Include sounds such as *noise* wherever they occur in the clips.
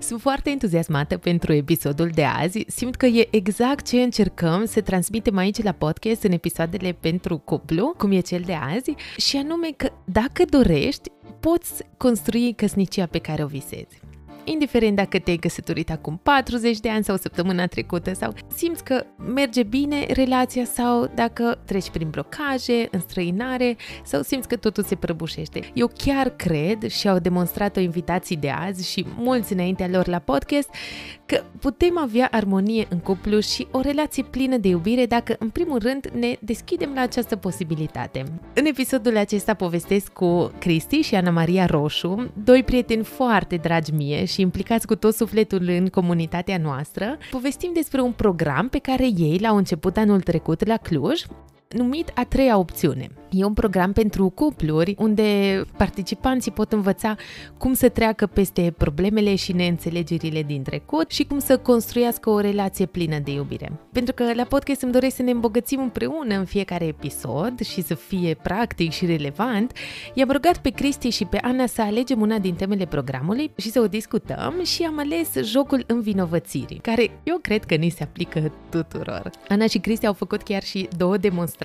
Sunt foarte entuziasmată pentru episodul de azi. Simt că e exact ce încercăm să transmitem aici la podcast în episoadele pentru cuplu, cum e cel de azi, și anume că dacă dorești, poți construi căsnicia pe care o visezi indiferent dacă te-ai căsătorit acum 40 de ani sau săptămâna trecută sau simți că merge bine relația sau dacă treci prin blocaje, înstrăinare sau simți că totul se prăbușește. Eu chiar cred și au demonstrat-o invitații de azi și mulți înaintea lor la podcast că putem avea armonie în cuplu și o relație plină de iubire dacă în primul rând ne deschidem la această posibilitate. În episodul acesta povestesc cu Cristi și Ana Maria Roșu, doi prieteni foarte dragi mie și implicați cu tot sufletul în comunitatea noastră, povestim despre un program pe care ei l-au început anul trecut la Cluj, numit a treia opțiune – E un program pentru cupluri unde participanții pot învăța cum să treacă peste problemele și neînțelegerile din trecut și cum să construiască o relație plină de iubire. Pentru că la podcast îmi doresc să ne îmbogățim împreună în fiecare episod și să fie practic și relevant, i-am rugat pe Cristi și pe Ana să alegem una din temele programului și să o discutăm și am ales jocul învinovățirii, care eu cred că ni se aplică tuturor. Ana și Cristi au făcut chiar și două demonstrații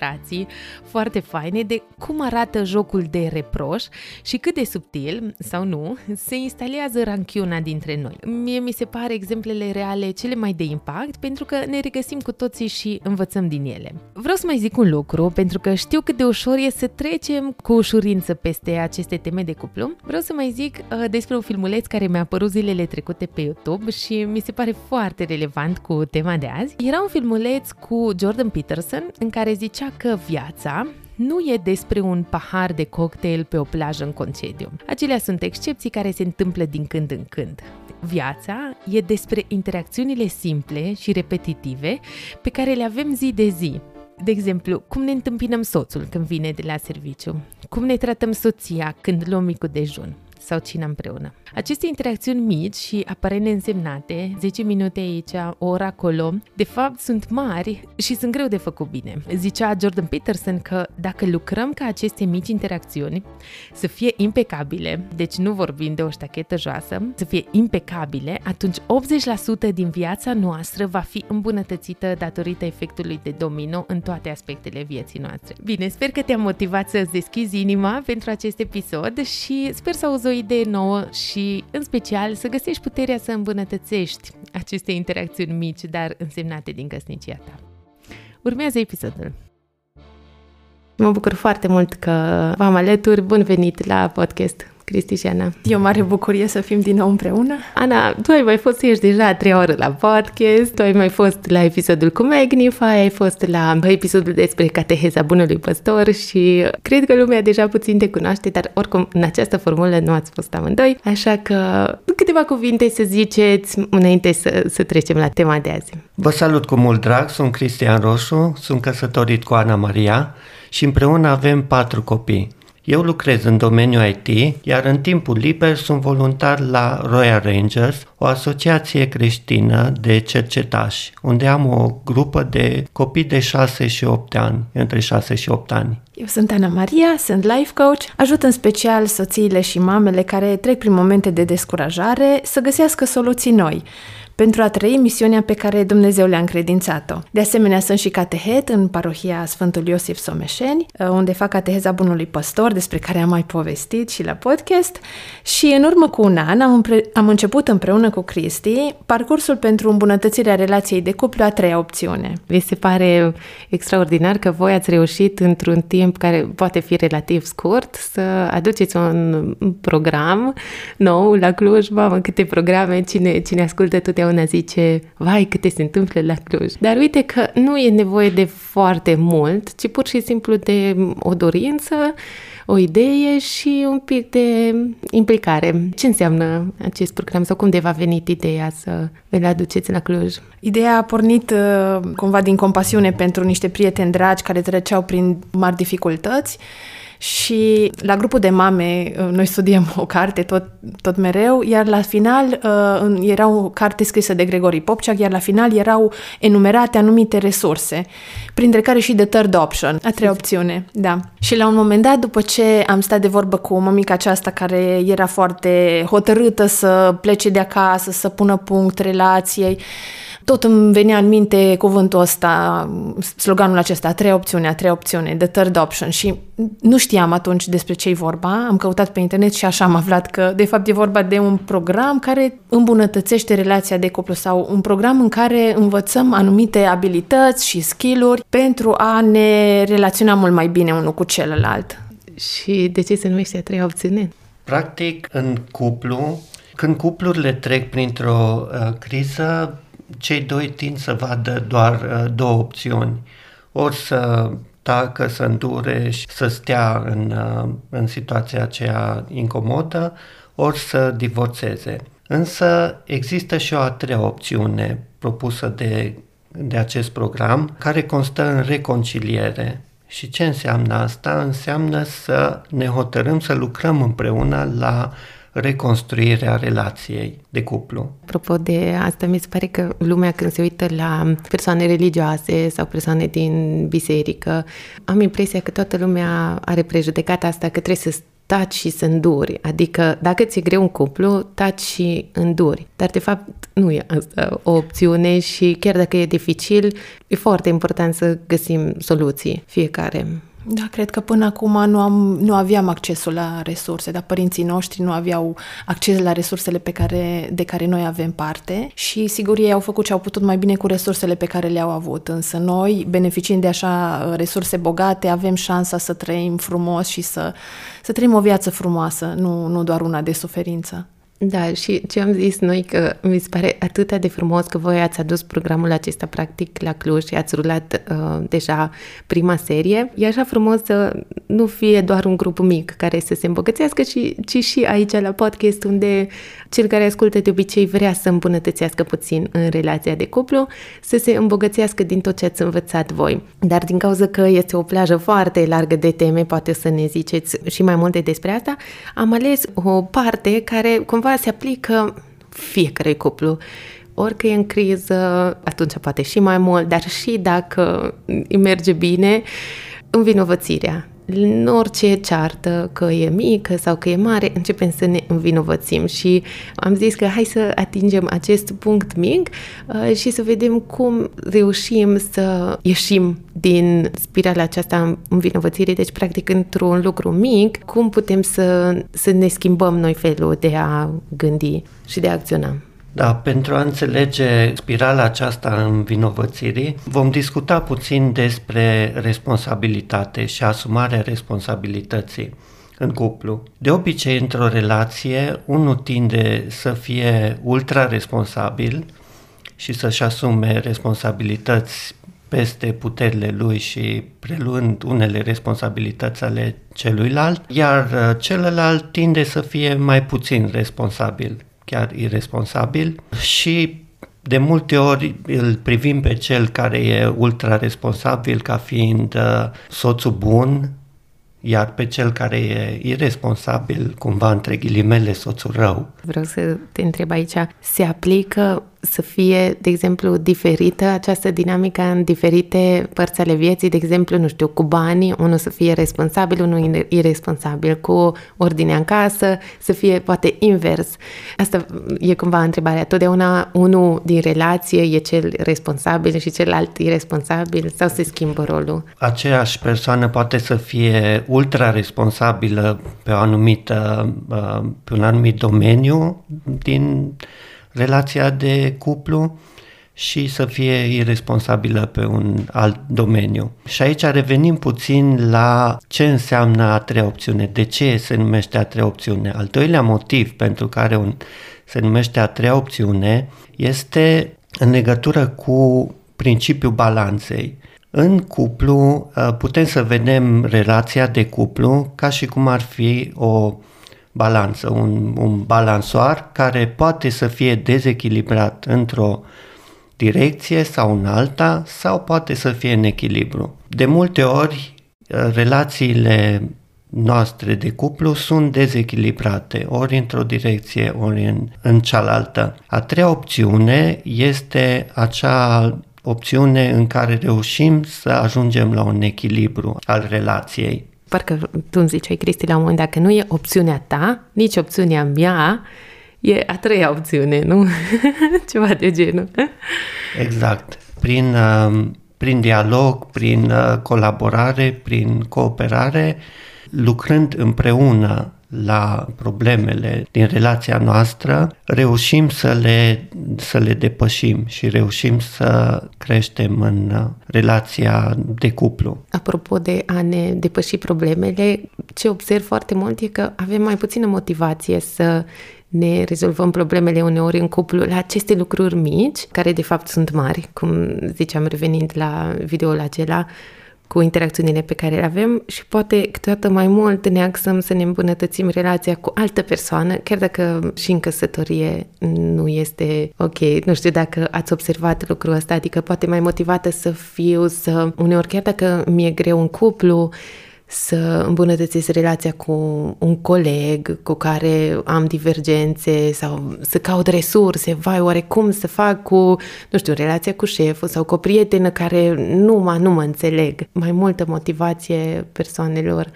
foarte faine de cum arată jocul de reproș și cât de subtil, sau nu, se instalează ranchiuna dintre noi. Mie mi se pare exemplele reale cele mai de impact pentru că ne regăsim cu toții și învățăm din ele. Vreau să mai zic un lucru, pentru că știu cât de ușor e să trecem cu ușurință peste aceste teme de cuplu. Vreau să mai zic uh, despre un filmuleț care mi-a apărut zilele trecute pe YouTube și mi se pare foarte relevant cu tema de azi. Era un filmuleț cu Jordan Peterson în care zicea că viața nu e despre un pahar de cocktail pe o plajă în concediu. Acelea sunt excepții care se întâmplă din când în când. Viața e despre interacțiunile simple și repetitive pe care le avem zi de zi, de exemplu, cum ne întâmpinăm soțul când vine de la serviciu, cum ne tratăm soția când luăm micul dejun sau cina împreună. Aceste interacțiuni mici și aparent însemnate, 10 minute aici, o oră acolo, de fapt sunt mari și sunt greu de făcut bine. Zicea Jordan Peterson că dacă lucrăm ca aceste mici interacțiuni să fie impecabile, deci nu vorbim de o ștachetă joasă, să fie impecabile, atunci 80% din viața noastră va fi îmbunătățită datorită efectului de domino în toate aspectele vieții noastre. Bine, sper că te-am motivat să-ți deschizi inima pentru acest episod și sper să auzi o idee nouă și și, în special, să găsești puterea să îmbunătățești aceste interacțiuni mici, dar însemnate din căsnicia ta. Urmează episodul. Mă bucur foarte mult că v-am alături. Bun venit la podcast! Cristi și Ana. E o mare bucurie să fim din nou împreună. Ana, tu ai mai fost să ești deja trei ore la podcast, tu ai mai fost la episodul cu Magnify, ai fost la episodul despre cateheza bunului păstor și cred că lumea deja puțin te cunoaște, dar oricum în această formulă nu ați fost amândoi, așa că câteva cuvinte să ziceți înainte să, să trecem la tema de azi. Vă salut cu mult drag, sunt Cristian Roșu, sunt căsătorit cu Ana Maria și împreună avem patru copii. Eu lucrez în domeniul IT, iar în timpul liber sunt voluntar la Royal Rangers, o asociație creștină de cercetași, unde am o grupă de copii de 6 și 8 ani, între 6 și 8 ani. Eu sunt Ana Maria, sunt life coach, ajut în special soțiile și mamele care trec prin momente de descurajare să găsească soluții noi pentru a trăi misiunea pe care Dumnezeu le-a încredințat-o. De asemenea, sunt și catehet în parohia Sfântul Iosif Someșeni, uh, unde fac cateheza bunului păstor, despre care am mai povestit și la podcast. Și în urmă cu un an am, împre- am început împreună cu Cristi parcursul pentru îmbunătățirea relației de cuplu a treia opțiune. Mi se pare extraordinar că voi ați reușit într-un timp care poate fi relativ scurt să aduceți un program nou la Cluj. Mamă, câte programe, cine, cine ascultă totdeauna întotdeauna zice, vai câte se întâmplă la Cluj. Dar uite că nu e nevoie de foarte mult, ci pur și simplu de o dorință, o idee și un pic de implicare. Ce înseamnă acest program sau cum de v-a venit ideea să îl aduceți la Cluj? Ideea a pornit uh, cumva din compasiune pentru niște prieteni dragi care treceau prin mari dificultăți și la grupul de mame uh, noi studiem o carte tot, tot mereu, iar la final uh, era o carte scrisă de Gregory Popceac, iar la final erau enumerate anumite resurse, printre care și de third option, a treia opțiune, da. Și la un moment dat, după ce am stat de vorbă cu mămica aceasta care era foarte hotărâtă să plece de acasă, să pună punct relației, tot îmi venea în minte cuvântul ăsta, sloganul acesta, a treia opțiune, a treia opțiune, the third option și nu știam atunci despre ce-i vorba, am căutat pe internet și așa am aflat că de fapt e vorba de un program care îmbunătățește relația de cuplu sau un program în care învățăm anumite abilități și skill-uri pentru a ne relaționa mult mai bine unul cu celălalt. Și de ce se numește a treia opțiune? Practic, în cuplu, când cuplurile trec printr-o uh, criză, cei doi tind să vadă doar uh, două opțiuni. Ori să tacă, să îndure și să stea în, uh, în situația aceea incomodă, ori să divorțeze. Însă există și o a treia opțiune propusă de, de acest program, care constă în reconciliere. Și ce înseamnă asta? Înseamnă să ne hotărâm să lucrăm împreună la reconstruirea relației de cuplu. Apropo de asta, mi se pare că lumea când se uită la persoane religioase sau persoane din biserică, am impresia că toată lumea are prejudecata asta că trebuie să taci și să înduri. Adică dacă ți-e greu un cuplu, taci și înduri. Dar de fapt nu e asta o opțiune și chiar dacă e dificil, e foarte important să găsim soluții fiecare. Da, cred că până acum nu, am, nu aveam accesul la resurse, dar părinții noștri nu aveau acces la resursele pe care, de care noi avem parte și sigur ei au făcut ce au putut mai bine cu resursele pe care le-au avut, însă noi, beneficiind de așa uh, resurse bogate, avem șansa să trăim frumos și să, să trăim o viață frumoasă, nu, nu doar una de suferință. Da, și ce am zis noi că mi se pare atât de frumos că voi ați adus programul acesta practic la Cluj și ați rulat uh, deja prima serie. E așa frumos să nu fie doar un grup mic care să se îmbogățească, ci, ci și aici la podcast unde cel care ascultă de obicei vrea să îmbunătățească puțin în relația de cuplu, să se îmbogățească din tot ce ați învățat voi. Dar din cauza că este o plajă foarte largă de teme, poate să ne ziceți și mai multe despre asta, am ales o parte care cumva se aplică fiecare cuplu. Orică e în criză, atunci poate și mai mult, dar și dacă îi merge bine, învinovățirea în orice ceartă, că e mică sau că e mare, începem să ne învinovățim și am zis că hai să atingem acest punct mic uh, și să vedem cum reușim să ieșim din spirala aceasta învinovățirii, deci practic într-un lucru mic, cum putem să, să ne schimbăm noi felul de a gândi și de a acționa. Da, pentru a înțelege spirala aceasta în vinovățirii, vom discuta puțin despre responsabilitate și asumarea responsabilității în cuplu. De obicei, într-o relație, unul tinde să fie ultra responsabil și să-și asume responsabilități peste puterile lui și preluând unele responsabilități ale celuilalt, iar uh, celălalt tinde să fie mai puțin responsabil chiar irresponsabil și de multe ori îl privim pe cel care e ultra responsabil ca fiind uh, soțul bun, iar pe cel care e irresponsabil, cumva între ghilimele, soțul rău. Vreau să te întreb aici, se aplică să fie, de exemplu, diferită această dinamică în diferite părți ale vieții, de exemplu, nu știu, cu banii, unul să fie responsabil, unul irresponsabil, cu ordinea în casă, să fie poate invers. Asta e cumva întrebarea. Totdeauna unul din relație e cel responsabil și celălalt irresponsabil sau se schimbă rolul? Aceeași persoană poate să fie ultra responsabilă pe, o anumită, uh, pe un anumit domeniu din relația de cuplu și să fie irresponsabilă pe un alt domeniu. Și aici revenim puțin la ce înseamnă a treia opțiune, de ce se numește a treia opțiune. Al doilea motiv pentru care un, se numește a treia opțiune este în legătură cu principiul balanței. În cuplu uh, putem să vedem relația de cuplu ca și cum ar fi o balanță, un, un balansoar care poate să fie dezechilibrat într-o direcție sau în alta sau poate să fie în echilibru. De multe ori, uh, relațiile noastre de cuplu sunt dezechilibrate, ori într-o direcție, ori în, în cealaltă. A treia opțiune este acea opțiune în care reușim să ajungem la un echilibru al relației. Parcă tu îmi ziceai, Cristi, la un moment dat că nu e opțiunea ta, nici opțiunea mea, e a treia opțiune, nu? *laughs* Ceva de genul. Exact. Prin, uh, prin dialog, prin uh, colaborare, prin cooperare, lucrând împreună la problemele din relația noastră, reușim să le, să le depășim și reușim să creștem în relația de cuplu. Apropo de a ne depăși problemele, ce observ foarte mult e că avem mai puțină motivație să ne rezolvăm problemele uneori în cuplu la aceste lucruri mici, care de fapt sunt mari, cum ziceam revenind la videoul acela, cu interacțiunile pe care le avem și poate câteodată mai mult ne axăm să ne îmbunătățim relația cu altă persoană, chiar dacă și în căsătorie nu este ok. Nu știu dacă ați observat lucrul ăsta, adică poate mai motivată să fiu, să uneori chiar dacă mi-e greu în cuplu, să îmbunătățesc relația cu un coleg cu care am divergențe sau să caut resurse, vai, oare cum să fac cu, nu știu, relația cu șeful sau cu o prietenă care nu mă, nu mă înțeleg. Mai multă motivație persoanelor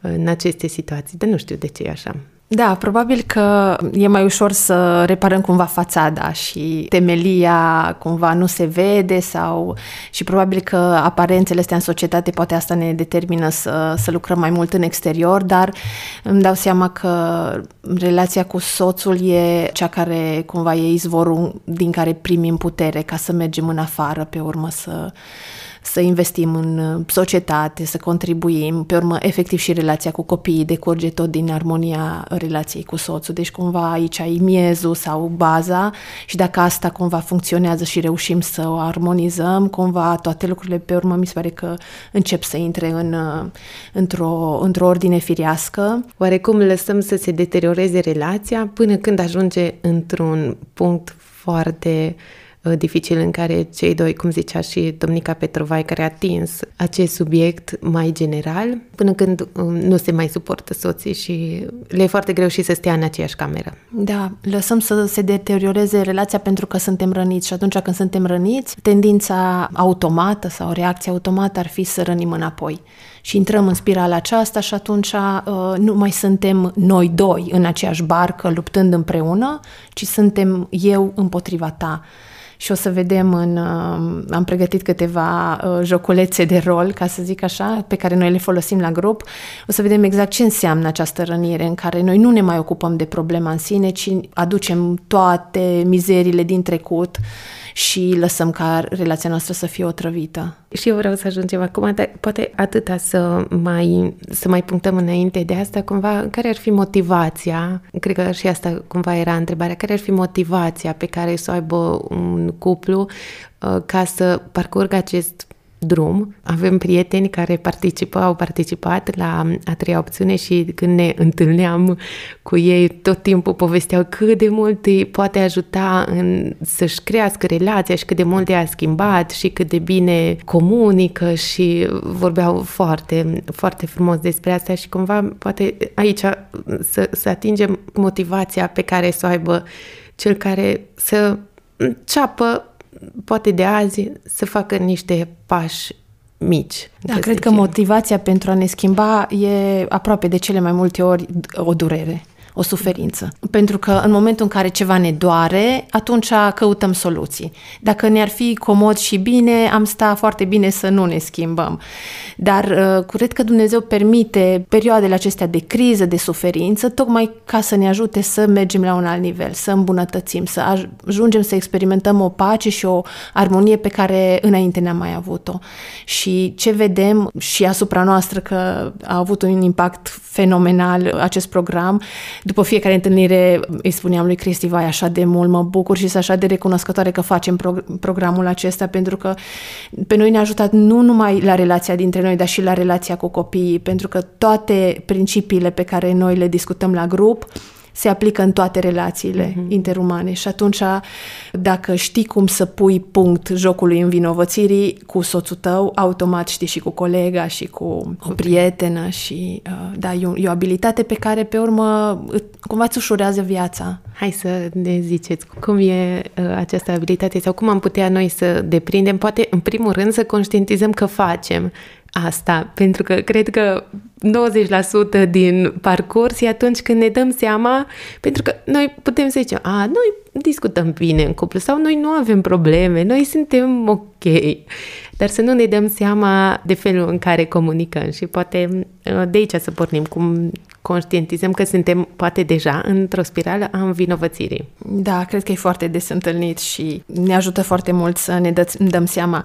în aceste situații, dar nu știu de ce e așa. Da, probabil că e mai ușor să reparăm cumva fațada și temelia cumva nu se vede sau și probabil că aparențele astea în societate poate asta ne determină să, să lucrăm mai mult în exterior, dar îmi dau seama că relația cu soțul e cea care cumva e izvorul din care primim putere ca să mergem în afară pe urmă să să investim în uh, societate, să contribuim, pe urmă, efectiv și relația cu copiii decurge tot din armonia relației cu soțul, deci cumva aici ai miezul sau baza și dacă asta cumva funcționează și reușim să o armonizăm, cumva toate lucrurile pe urmă mi se pare că încep să intre în, uh, într-o, într-o ordine firească. Oarecum lăsăm să se deterioreze relația până când ajunge într-un punct foarte uh, Uh, dificil în care cei doi, cum zicea și domnica Petrovai, care a atins acest subiect mai general, până când um, nu se mai suportă soții și le e foarte greu și să stea în aceeași cameră. Da, lăsăm să se deterioreze relația pentru că suntem răniți și atunci când suntem răniți, tendința automată sau reacția automată ar fi să rănim înapoi și intrăm în spirala aceasta și atunci uh, nu mai suntem noi doi în aceeași barcă luptând împreună, ci suntem eu împotriva ta și o să vedem în... Uh, am pregătit câteva uh, joculețe de rol, ca să zic așa, pe care noi le folosim la grup. O să vedem exact ce înseamnă această rănire în care noi nu ne mai ocupăm de problema în sine, ci aducem toate mizerile din trecut și lăsăm ca relația noastră să fie otrăvită. Și eu vreau să ajungem acum, dar poate atâta să mai, să mai punctăm înainte de asta, cumva, care ar fi motivația, cred că și asta cumva era întrebarea, care ar fi motivația pe care să o aibă un cuplu uh, ca să parcurgă acest drum. Avem prieteni care participă, au participat la a treia opțiune și când ne întâlneam cu ei, tot timpul povesteau cât de mult îi poate ajuta în să-și crească relația și cât de mult i-a schimbat și cât de bine comunică și vorbeau foarte, foarte frumos despre asta și cumva poate aici să, să atingem motivația pe care să o aibă cel care să ceapă poate de azi să facă niște pași mici. Da, cred că motivația pentru a ne schimba e aproape de cele mai multe ori o durere o suferință. Pentru că în momentul în care ceva ne doare, atunci căutăm soluții. Dacă ne-ar fi comod și bine, am sta foarte bine să nu ne schimbăm. Dar uh, cred că Dumnezeu permite perioadele acestea de criză, de suferință, tocmai ca să ne ajute să mergem la un alt nivel, să îmbunătățim, să ajungem să experimentăm o pace și o armonie pe care înainte ne-am mai avut-o. Și ce vedem și asupra noastră că a avut un impact fenomenal acest program, după fiecare întâlnire îi spuneam lui Cristi, vai, așa de mult mă bucur și sunt așa de recunoscătoare că facem pro- programul acesta, pentru că pe noi ne-a ajutat nu numai la relația dintre noi, dar și la relația cu copiii, pentru că toate principiile pe care noi le discutăm la grup, se aplică în toate relațiile uh-huh. interumane și atunci dacă știi cum să pui punct jocului învinovățirii cu soțul tău, automat știi și cu colega și cu o prietenă și uh, da, e o, e o abilitate pe care pe urmă cumva îți ușurează viața. Hai să ne ziceți cum e uh, această abilitate sau cum am putea noi să deprindem, poate în primul rând să conștientizăm că facem asta, pentru că cred că 90% din parcurs e atunci când ne dăm seama, pentru că noi putem să zicem, a, noi discutăm bine în cuplu sau noi nu avem probleme, noi suntem ok, dar să nu ne dăm seama de felul în care comunicăm și poate uh, de aici să pornim, cum conștientizăm că suntem poate deja într-o spirală a învinovățirii. Da, cred că e foarte des întâlnit și ne ajută foarte mult să ne dă, dăm seama.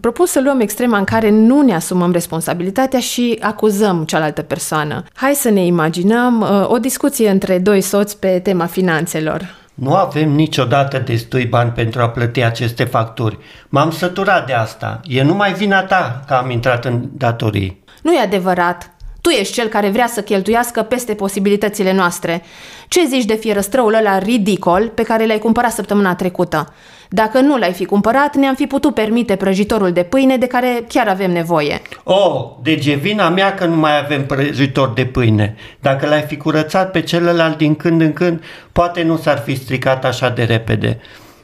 Propun să luăm extrema în care nu ne asumăm responsabilitatea și acuzăm cealaltă persoană. Hai să ne imaginăm uh, o discuție între doi soți pe tema finanțelor. Nu avem niciodată destui bani pentru a plăti aceste facturi. M-am săturat de asta. E numai vina ta că am intrat în datorii. Nu e adevărat. Tu ești cel care vrea să cheltuiască peste posibilitățile noastre. Ce zici de fierăstrăul ăla ridicol pe care l-ai cumpărat săptămâna trecută? Dacă nu l-ai fi cumpărat, ne-am fi putut permite prăjitorul de pâine de care chiar avem nevoie. Oh, deci e vina mea că nu mai avem prăjitor de pâine. Dacă l-ai fi curățat pe celălalt din când în când, poate nu s-ar fi stricat așa de repede.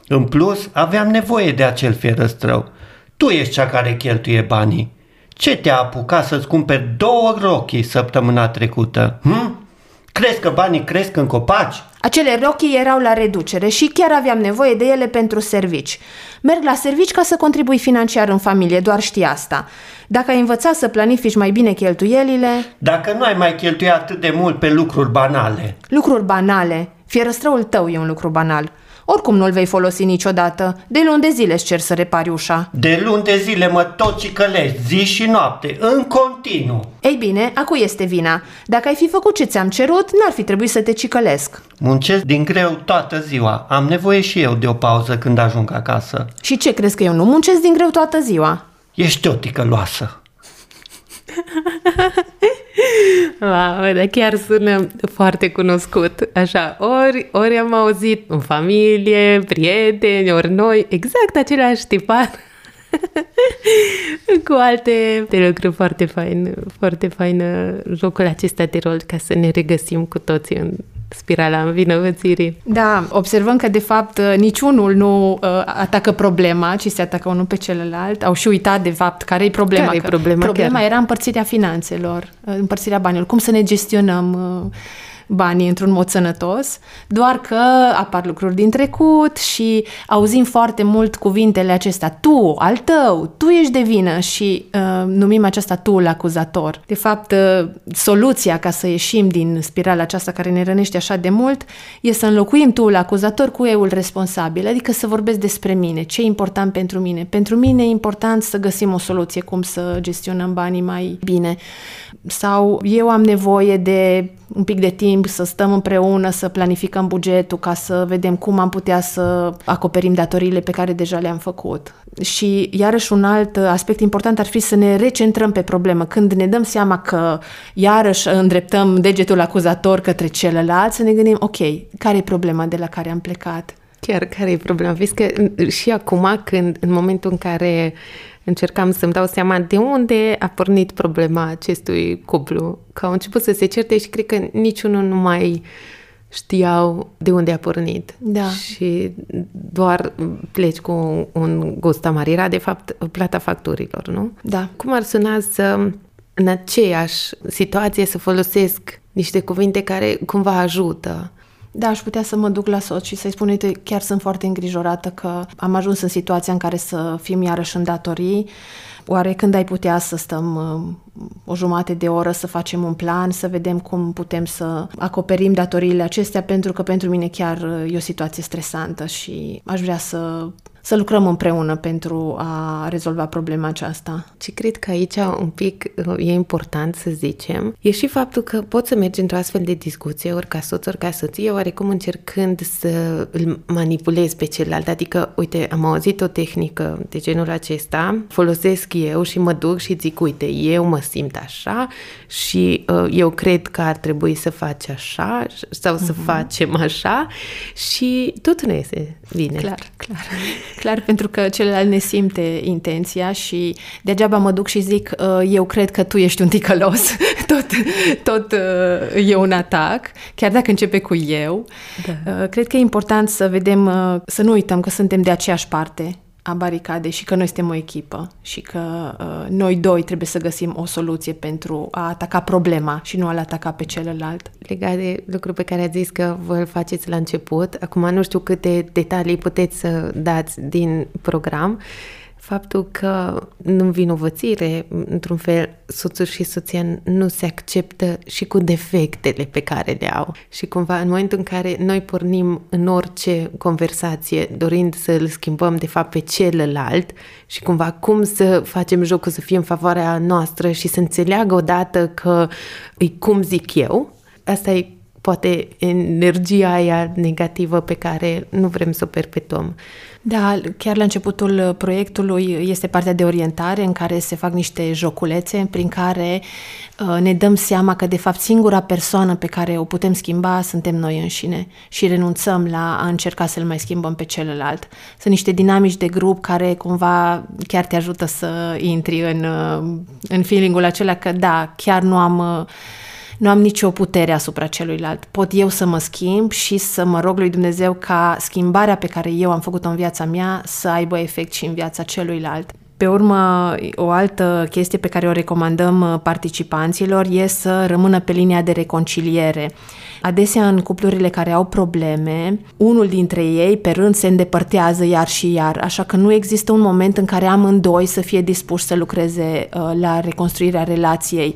În plus, aveam nevoie de acel fierăstrău. Tu ești cea care cheltuie banii. Ce te-a apucat să-ți cumperi două rochii săptămâna trecută? Hm? Crezi că banii cresc în copaci? Acele rochii erau la reducere și chiar aveam nevoie de ele pentru servici. Merg la servici ca să contribui financiar în familie, doar știi asta. Dacă ai învățat să planifici mai bine cheltuielile... Dacă nu ai mai cheltuit atât de mult pe lucruri banale... Lucruri banale? Fierăstrăul tău e un lucru banal. Oricum nu-l vei folosi niciodată. De luni de zile îți cer să repari ușa. De luni de zile mă tot cicălești, zi și noapte, în continuu. Ei bine, acu este vina. Dacă ai fi făcut ce ți-am cerut, n-ar fi trebuit să te cicălesc. Muncesc din greu toată ziua. Am nevoie și eu de o pauză când ajung acasă. Și ce crezi că eu nu muncesc din greu toată ziua? Ești o ticăloasă. *laughs* Wow, dar chiar sună foarte cunoscut. Așa, ori, ori am auzit în familie, prieteni, ori noi, exact același tipar *laughs* cu alte de lucruri foarte fain, foarte fain jocul acesta de rol ca să ne regăsim cu toții în spirala învinovățirii. Da, observăm că de fapt niciunul nu uh, atacă problema, ci se atacă unul pe celălalt. Au și uitat de fapt care e problema. Care e problema? Problema chiar? era împărțirea finanțelor, uh, împărțirea banilor, cum să ne gestionăm uh, banii într-un mod sănătos, doar că apar lucruri din trecut și auzim foarte mult cuvintele acestea, tu, al tău, tu ești de vină și uh, numim aceasta tu acuzator. De fapt, uh, soluția ca să ieșim din spirala aceasta care ne rănește așa de mult e să înlocuim tu acuzator cu euul responsabil, adică să vorbesc despre mine, ce e important pentru mine. Pentru mine e important să găsim o soluție, cum să gestionăm banii mai bine. Sau eu am nevoie de un pic de timp să stăm împreună, să planificăm bugetul ca să vedem cum am putea să acoperim datoriile pe care deja le-am făcut. Și iarăși un alt aspect important ar fi să ne recentrăm pe problemă. Când ne dăm seama că iarăși îndreptăm degetul acuzator către celălalt, să ne gândim, ok, care e problema de la care am plecat? Chiar care e problema? Vezi că și acum, când în momentul în care încercam să-mi dau seama de unde a pornit problema acestui cuplu. Că au început să se certe și cred că niciunul nu mai știau de unde a pornit. Da. Și doar pleci cu un gust amar. Era, de fapt, plata facturilor, nu? Da. Cum ar suna să, în aceeași situație, să folosesc niște cuvinte care cumva ajută? Da, aș putea să mă duc la soț și să-i spun, uite, chiar sunt foarte îngrijorată că am ajuns în situația în care să fim iarăși în datorii. Oare când ai putea să stăm uh, o jumătate de oră să facem un plan, să vedem cum putem să acoperim datoriile acestea, pentru că pentru mine chiar uh, e o situație stresantă și aș vrea să să lucrăm împreună pentru a rezolva problema aceasta. Și cred că aici un pic uh, e important să zicem, e și faptul că poți să mergi într-o astfel de discuție, ori ca soț, ori ca soție, oarecum încercând să îl manipulezi pe celălalt. Adică, uite, am auzit o tehnică de genul acesta, folosesc eu și mă duc și zic, uite, eu mă simt așa și uh, eu cred că ar trebui să faci așa sau să uh-huh. facem așa și tot nu iese bine. Clar, clar. Clar, pentru că celălalt ne simte intenția și degeaba mă duc și zic uh, eu cred că tu ești un ticălos, *laughs* tot, tot uh, e un atac, chiar dacă începe cu eu. Da. Uh, cred că e important să vedem, să nu uităm că suntem de aceeași parte a baricade și că noi suntem o echipă și că uh, noi doi trebuie să găsim o soluție pentru a ataca problema și nu a-l ataca pe celălalt. Legat de lucru pe care ați zis că vă îl faceți la început, acum nu știu câte detalii puteți să dați din program, faptul că în vinovățire, într-un fel, soțul și soția nu se acceptă și cu defectele pe care le au. Și cumva, în momentul în care noi pornim în orice conversație, dorind să îl schimbăm, de fapt, pe celălalt și cumva cum să facem jocul să fie în favoarea noastră și să înțeleagă odată că îi cum zic eu, asta e poate energia aia negativă pe care nu vrem să o perpetuăm. Da, chiar la începutul proiectului este partea de orientare în care se fac niște joculețe prin care uh, ne dăm seama că de fapt singura persoană pe care o putem schimba suntem noi înșine și renunțăm la a încerca să-l mai schimbăm pe celălalt. Sunt niște dinamici de grup care cumva chiar te ajută să intri în, uh, în feeling-ul acela că da, chiar nu am uh, nu am nicio putere asupra celuilalt. Pot eu să mă schimb și să mă rog lui Dumnezeu ca schimbarea pe care eu am făcut-o în viața mea să aibă efect și în viața celuilalt. Pe urmă, o altă chestie pe care o recomandăm uh, participanților e să rămână pe linia de reconciliere. Adesea în cuplurile care au probleme, unul dintre ei pe rând se îndepărtează iar și iar, așa că nu există un moment în care amândoi să fie dispuși să lucreze uh, la reconstruirea relației.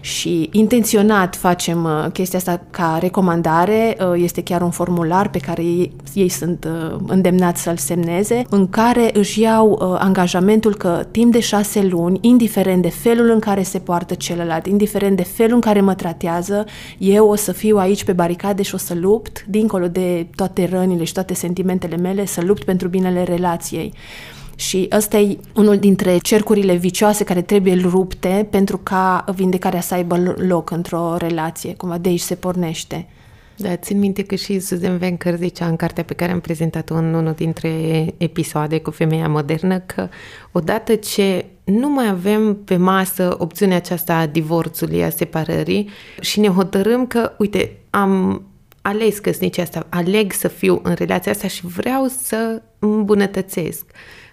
Și intenționat facem uh, chestia asta ca recomandare, uh, este chiar un formular pe care ei, ei sunt uh, îndemnați să-l semneze, în care își iau uh, angajamentul că timp de șase luni, indiferent de felul în care se poartă celălalt, indiferent de felul în care mă tratează, eu o să fiu aici pe baricade și o să lupt, dincolo de toate rănile și toate sentimentele mele, să lupt pentru binele relației. Și ăsta e unul dintre cercurile vicioase care trebuie rupte pentru ca vindecarea să aibă loc într-o relație. Cumva de aici se pornește. Da, țin minte că și Susan Venker zicea în cartea pe care am prezentat-o în unul dintre episoade cu femeia modernă că odată ce nu mai avem pe masă opțiunea aceasta a divorțului, a separării și ne hotărâm că, uite, am ales căsnicia asta, aleg să fiu în relația asta și vreau să îmbunătățesc.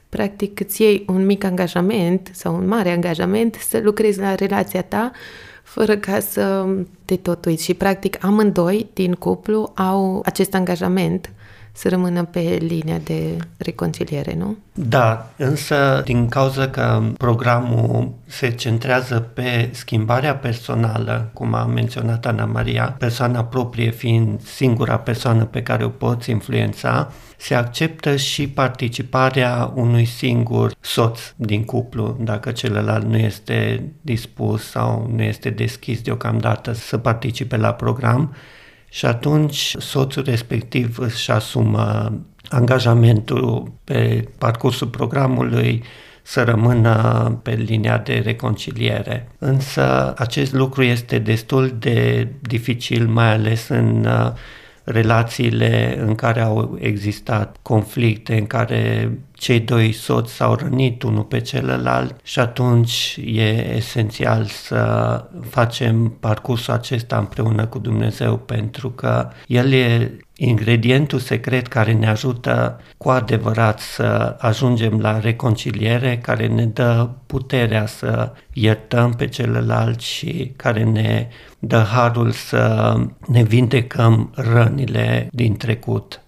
Practic îți iei un mic angajament sau un mare angajament să lucrezi la relația ta fără ca să te tot uiți. Și practic amândoi din cuplu au acest angajament să rămână pe linia de reconciliere, nu? Da, însă din cauza că programul se centrează pe schimbarea personală, cum a menționat Ana Maria, persoana proprie fiind singura persoană pe care o poți influența, se acceptă și participarea unui singur soț din cuplu, dacă celălalt nu este dispus sau nu este deschis deocamdată să participe la program și atunci soțul respectiv își asumă angajamentul pe parcursul programului să rămână pe linia de reconciliere. Însă acest lucru este destul de dificil, mai ales în uh, relațiile în care au existat conflicte, în care cei doi soți s-au rănit unul pe celălalt și atunci e esențial să facem parcursul acesta împreună cu Dumnezeu pentru că El e ingredientul secret care ne ajută cu adevărat să ajungem la reconciliere, care ne dă puterea să iertăm pe celălalt și care ne dă harul să ne vindecăm rănile din trecut.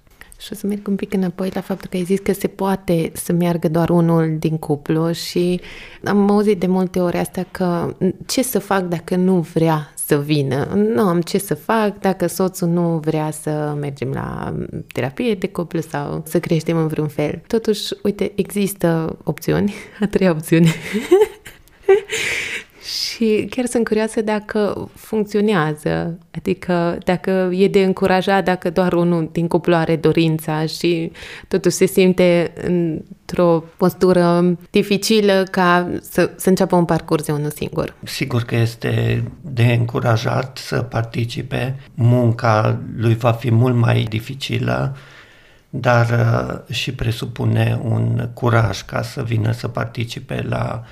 Și o să merg un pic înapoi la faptul că ai zis că se poate să meargă doar unul din cuplu și am auzit de multe ori asta că ce să fac dacă nu vrea să vină. Nu am ce să fac dacă soțul nu vrea să mergem la terapie de cuplu sau să creștem în vreun fel. Totuși, uite, există opțiuni, *laughs* a treia opțiune. *laughs* Și chiar sunt curioasă dacă funcționează, adică dacă e de încurajat, dacă doar unul din cuplu are dorința și totuși se simte într-o postură dificilă ca să, să înceapă un parcurs de unul singur. Sigur că este de încurajat să participe, munca lui va fi mult mai dificilă, dar uh, și presupune un curaj ca să vină să participe la,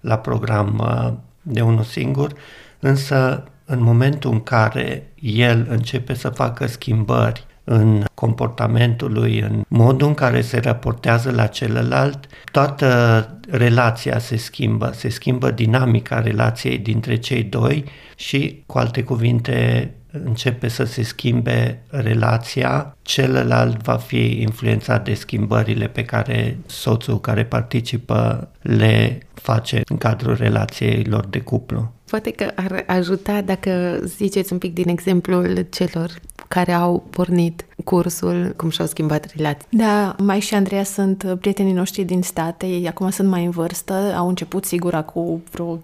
la program uh, de unul singur, însă în momentul în care el începe să facă schimbări în comportamentul lui, în modul în care se raportează la celălalt, toată relația se schimbă, se schimbă dinamica relației dintre cei doi și, cu alte cuvinte, începe să se schimbe relația, celălalt va fi influențat de schimbările pe care soțul care participă le face în cadrul relației lor de cuplu. Poate că ar ajuta dacă ziceți un pic din exemplul celor care au pornit cursul, cum și-au schimbat relații. Da, mai și Andreea sunt prietenii noștri din state, ei acum sunt mai în vârstă, au început sigur cu vreo 20-30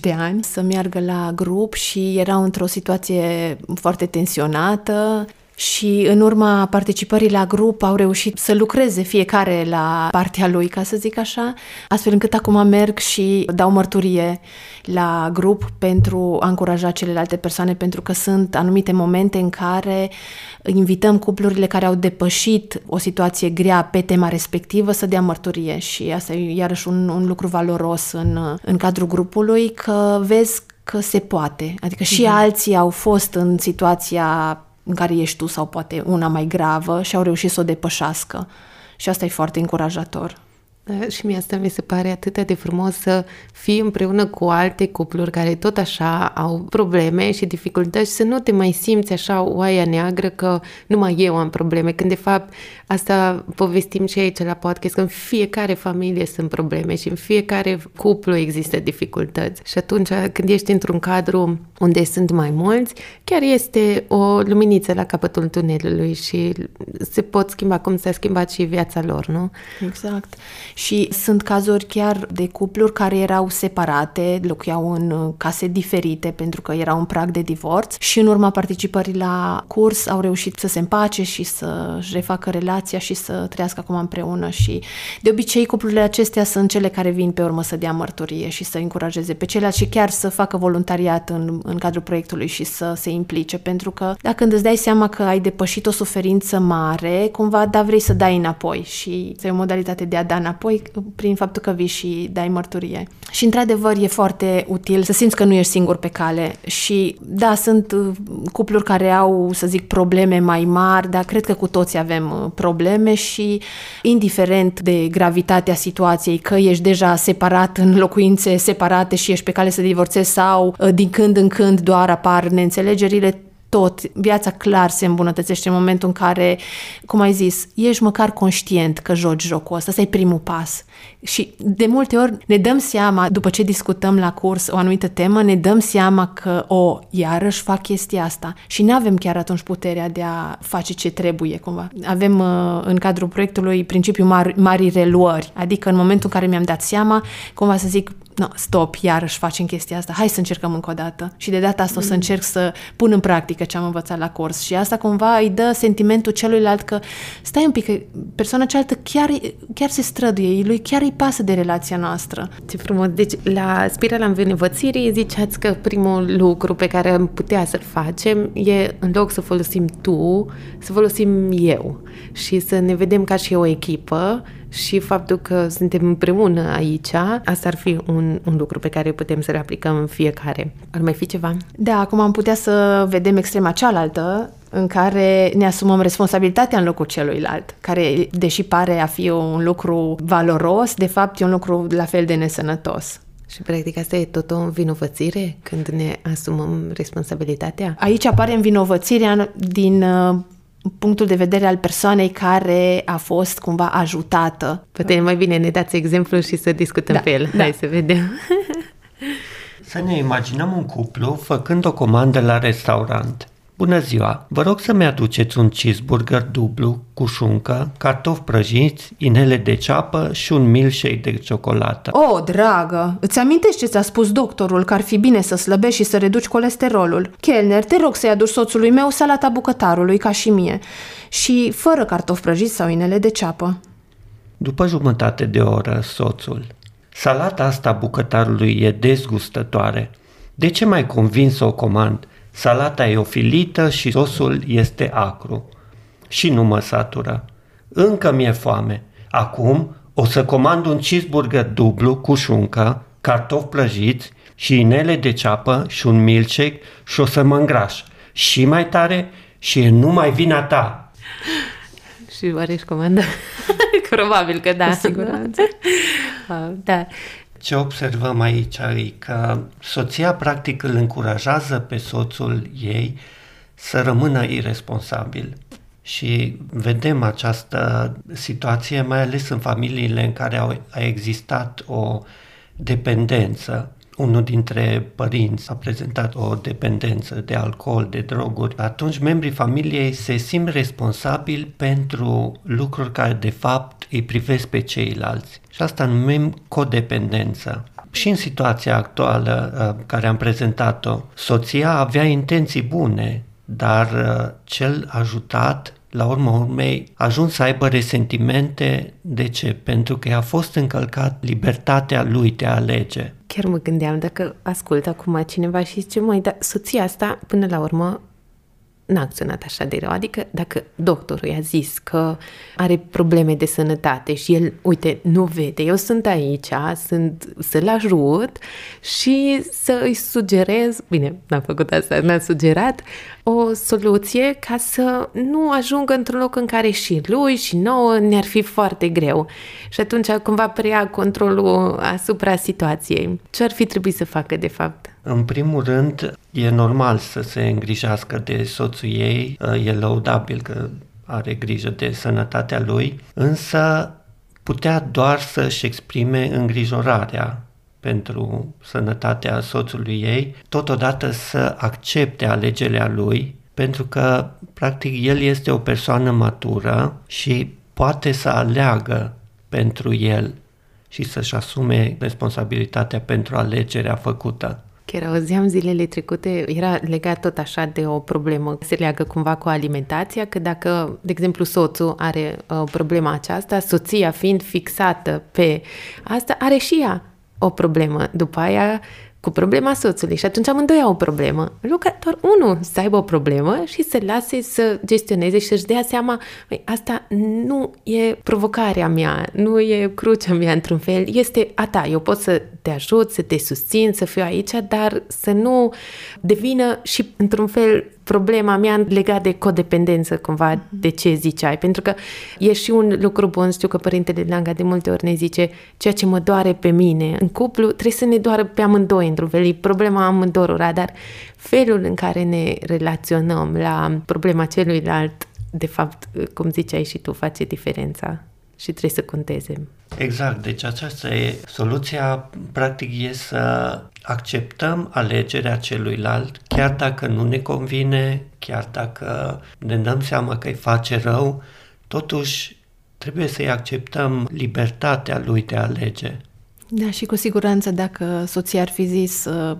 de ani să meargă la grup și erau într-o situație foarte tensionată, și în urma participării la grup au reușit să lucreze fiecare la partea lui, ca să zic așa, astfel încât acum merg și dau mărturie la grup pentru a încuraja celelalte persoane, pentru că sunt anumite momente în care invităm cuplurile care au depășit o situație grea pe tema respectivă să dea mărturie și asta e iarăși un, un lucru valoros în, în cadrul grupului, că vezi că se poate. Adică și mm-hmm. alții au fost în situația în care ești tu sau poate una mai gravă și au reușit să o depășească. Și asta e foarte încurajator. Da, și mie asta mi se pare atât de frumos să fii împreună cu alte cupluri care tot așa au probleme și dificultăți să nu te mai simți așa oaia neagră că numai eu am probleme, când de fapt asta povestim și aici la podcast, că în fiecare familie sunt probleme și în fiecare cuplu există dificultăți și atunci când ești într-un cadru unde sunt mai mulți, chiar este o luminiță la capătul tunelului și se pot schimba cum s-a schimbat și viața lor, nu? Exact. Și sunt cazuri chiar de cupluri care erau separate, locuiau în uh, case diferite pentru că erau în prag de divorț și în urma participării la curs au reușit să se împace și să-și refacă relația și să trăiască acum împreună și de obicei cuplurile acestea sunt cele care vin pe urmă să dea mărturie și să încurajeze pe ceilalți și chiar să facă voluntariat în, în cadrul proiectului și să se implice pentru că dacă îți dai seama că ai depășit o suferință mare, cumva da vrei să dai înapoi și e o modalitate de a da înapoi apoi prin faptul că vii și dai mărturie. Și într-adevăr e foarte util să simți că nu ești singur pe cale și da, sunt uh, cupluri care au, să zic, probleme mai mari, dar cred că cu toți avem uh, probleme și indiferent de gravitatea situației, că ești deja separat în locuințe separate și ești pe cale să divorțezi sau uh, din când în când doar apar neînțelegerile, tot, viața clar se îmbunătățește în momentul în care, cum ai zis, ești măcar conștient că joci jocul ăsta, ăsta e primul pas. Și de multe ori ne dăm seama, după ce discutăm la curs o anumită temă, ne dăm seama că, o, iarăși fac chestia asta și nu avem chiar atunci puterea de a face ce trebuie, cumva. Avem uh, în cadrul proiectului principiul mari, mari reluări, adică în momentul în care mi-am dat seama, cumva să zic, no, stop, iarăși facem chestia asta, hai să încercăm încă o dată. Și de data asta mm. o să mm. încerc să pun în practică ce am învățat la curs. Și asta cumva îi dă sentimentul celuilalt că stai un pic, că persoana cealaltă chiar, chiar se străduie, lui chiar îi pasă de relația noastră. Ce frumos! Deci la spirala învinovățirii ziceați că primul lucru pe care am putea să-l facem e în loc să folosim tu, să folosim eu și să ne vedem ca și o echipă și faptul că suntem împreună aici, asta ar fi un, un lucru pe care putem să-l aplicăm în fiecare. Ar mai fi ceva? Da, acum am putea să vedem extrema cealaltă, în care ne asumăm responsabilitatea în locul celuilalt, care, deși pare a fi un lucru valoros, de fapt e un lucru la fel de nesănătos. Și practic asta e tot o învinovățire când ne asumăm responsabilitatea? Aici apare învinovățirea din uh, punctul de vedere al persoanei care a fost cumva ajutată. Poate mai bine ne dați exemplu și să discutăm da, pe el. Da. Hai să vedem. Să ne imaginăm un cuplu făcând o comandă la restaurant. Bună ziua! Vă rog să-mi aduceți un cheeseburger dublu cu șuncă, cartofi prăjiți, inele de ceapă și un milkshake de ciocolată. O, oh, dragă, îți amintești ce ți-a spus doctorul că ar fi bine să slăbești și să reduci colesterolul? Chelner, te rog să-i aduci soțului meu salata bucătarului, ca și mie, și fără cartofi prăjiți sau inele de ceapă. După jumătate de oră, soțul. Salata asta bucătarului e dezgustătoare. De ce mai convins să o comand? Salata e ofilită și sosul este acru. Și nu mă satură. Încă mi-e foame. Acum o să comand un cheeseburger dublu cu șuncă, cartofi prăjiți și inele de ceapă și un milkshake și o să mă îngraș. Și mai tare și e numai vina ta. Și oare ești comandă? *laughs* Probabil că da. Cu siguranță. *laughs* da. Ce observăm aici e că soția practic îl încurajează pe soțul ei să rămână irresponsabil. Și vedem această situație mai ales în familiile în care a existat o dependență unul dintre părinți a prezentat o dependență de alcool, de droguri, atunci membrii familiei se simt responsabili pentru lucruri care de fapt îi privesc pe ceilalți. Și asta numim codependență. Și în situația actuală uh, care am prezentat-o, soția avea intenții bune, dar uh, cel ajutat la urma urmei, a ajuns să aibă resentimente. De ce? Pentru că a fost încălcat libertatea lui de a alege. Chiar mă gândeam dacă ascult acum cineva și zice, măi, dar soția asta, până la urmă, n-a acționat așa de rău. Adică dacă doctorul i-a zis că are probleme de sănătate și el, uite, nu vede, eu sunt aici, sunt să-l ajut și să îi sugerez, bine, n-am făcut asta, n-am sugerat, o soluție ca să nu ajungă într-un loc în care și lui și nouă ne-ar fi foarte greu. Și atunci cumva preia controlul asupra situației. Ce ar fi trebuit să facă de fapt? În primul rând, e normal să se îngrijească de soțul ei, e lăudabil că are grijă de sănătatea lui, însă putea doar să-și exprime îngrijorarea pentru sănătatea soțului ei, totodată să accepte alegerea lui, pentru că, practic, el este o persoană matură și poate să aleagă pentru el și să-și asume responsabilitatea pentru alegerea făcută. Chiar auzeam zilele trecute, era legat tot așa de o problemă, se leagă cumva cu alimentația, că dacă, de exemplu, soțul are uh, problema aceasta, soția fiind fixată pe asta, are și ea o problemă. După aia, cu problema soțului. Și atunci amândoi au o problemă. Luca, doar unul să aibă o problemă și să lase să gestioneze și să-și dea seama, băi, asta nu e provocarea mea, nu e crucea mea într-un fel, este a ta, eu pot să te ajut, să te susțin, să fiu aici, dar să nu devină și într-un fel problema mea legat de codependență, cumva, de ce ziceai. Pentru că e și un lucru bun, știu că părintele Langa de multe ori ne zice ceea ce mă doare pe mine. În cuplu trebuie să ne doară pe amândoi, într-un fel. E problema amândorora, dar felul în care ne relaționăm la problema celuilalt, de fapt, cum ziceai și tu, face diferența și trebuie să conteze. Exact, deci aceasta e soluția, practic e să acceptăm alegerea celuilalt, chiar dacă nu ne convine, chiar dacă ne dăm seama că îi face rău, totuși trebuie să-i acceptăm libertatea lui de a alege. Da, și cu siguranță dacă soția ar fi zis uh,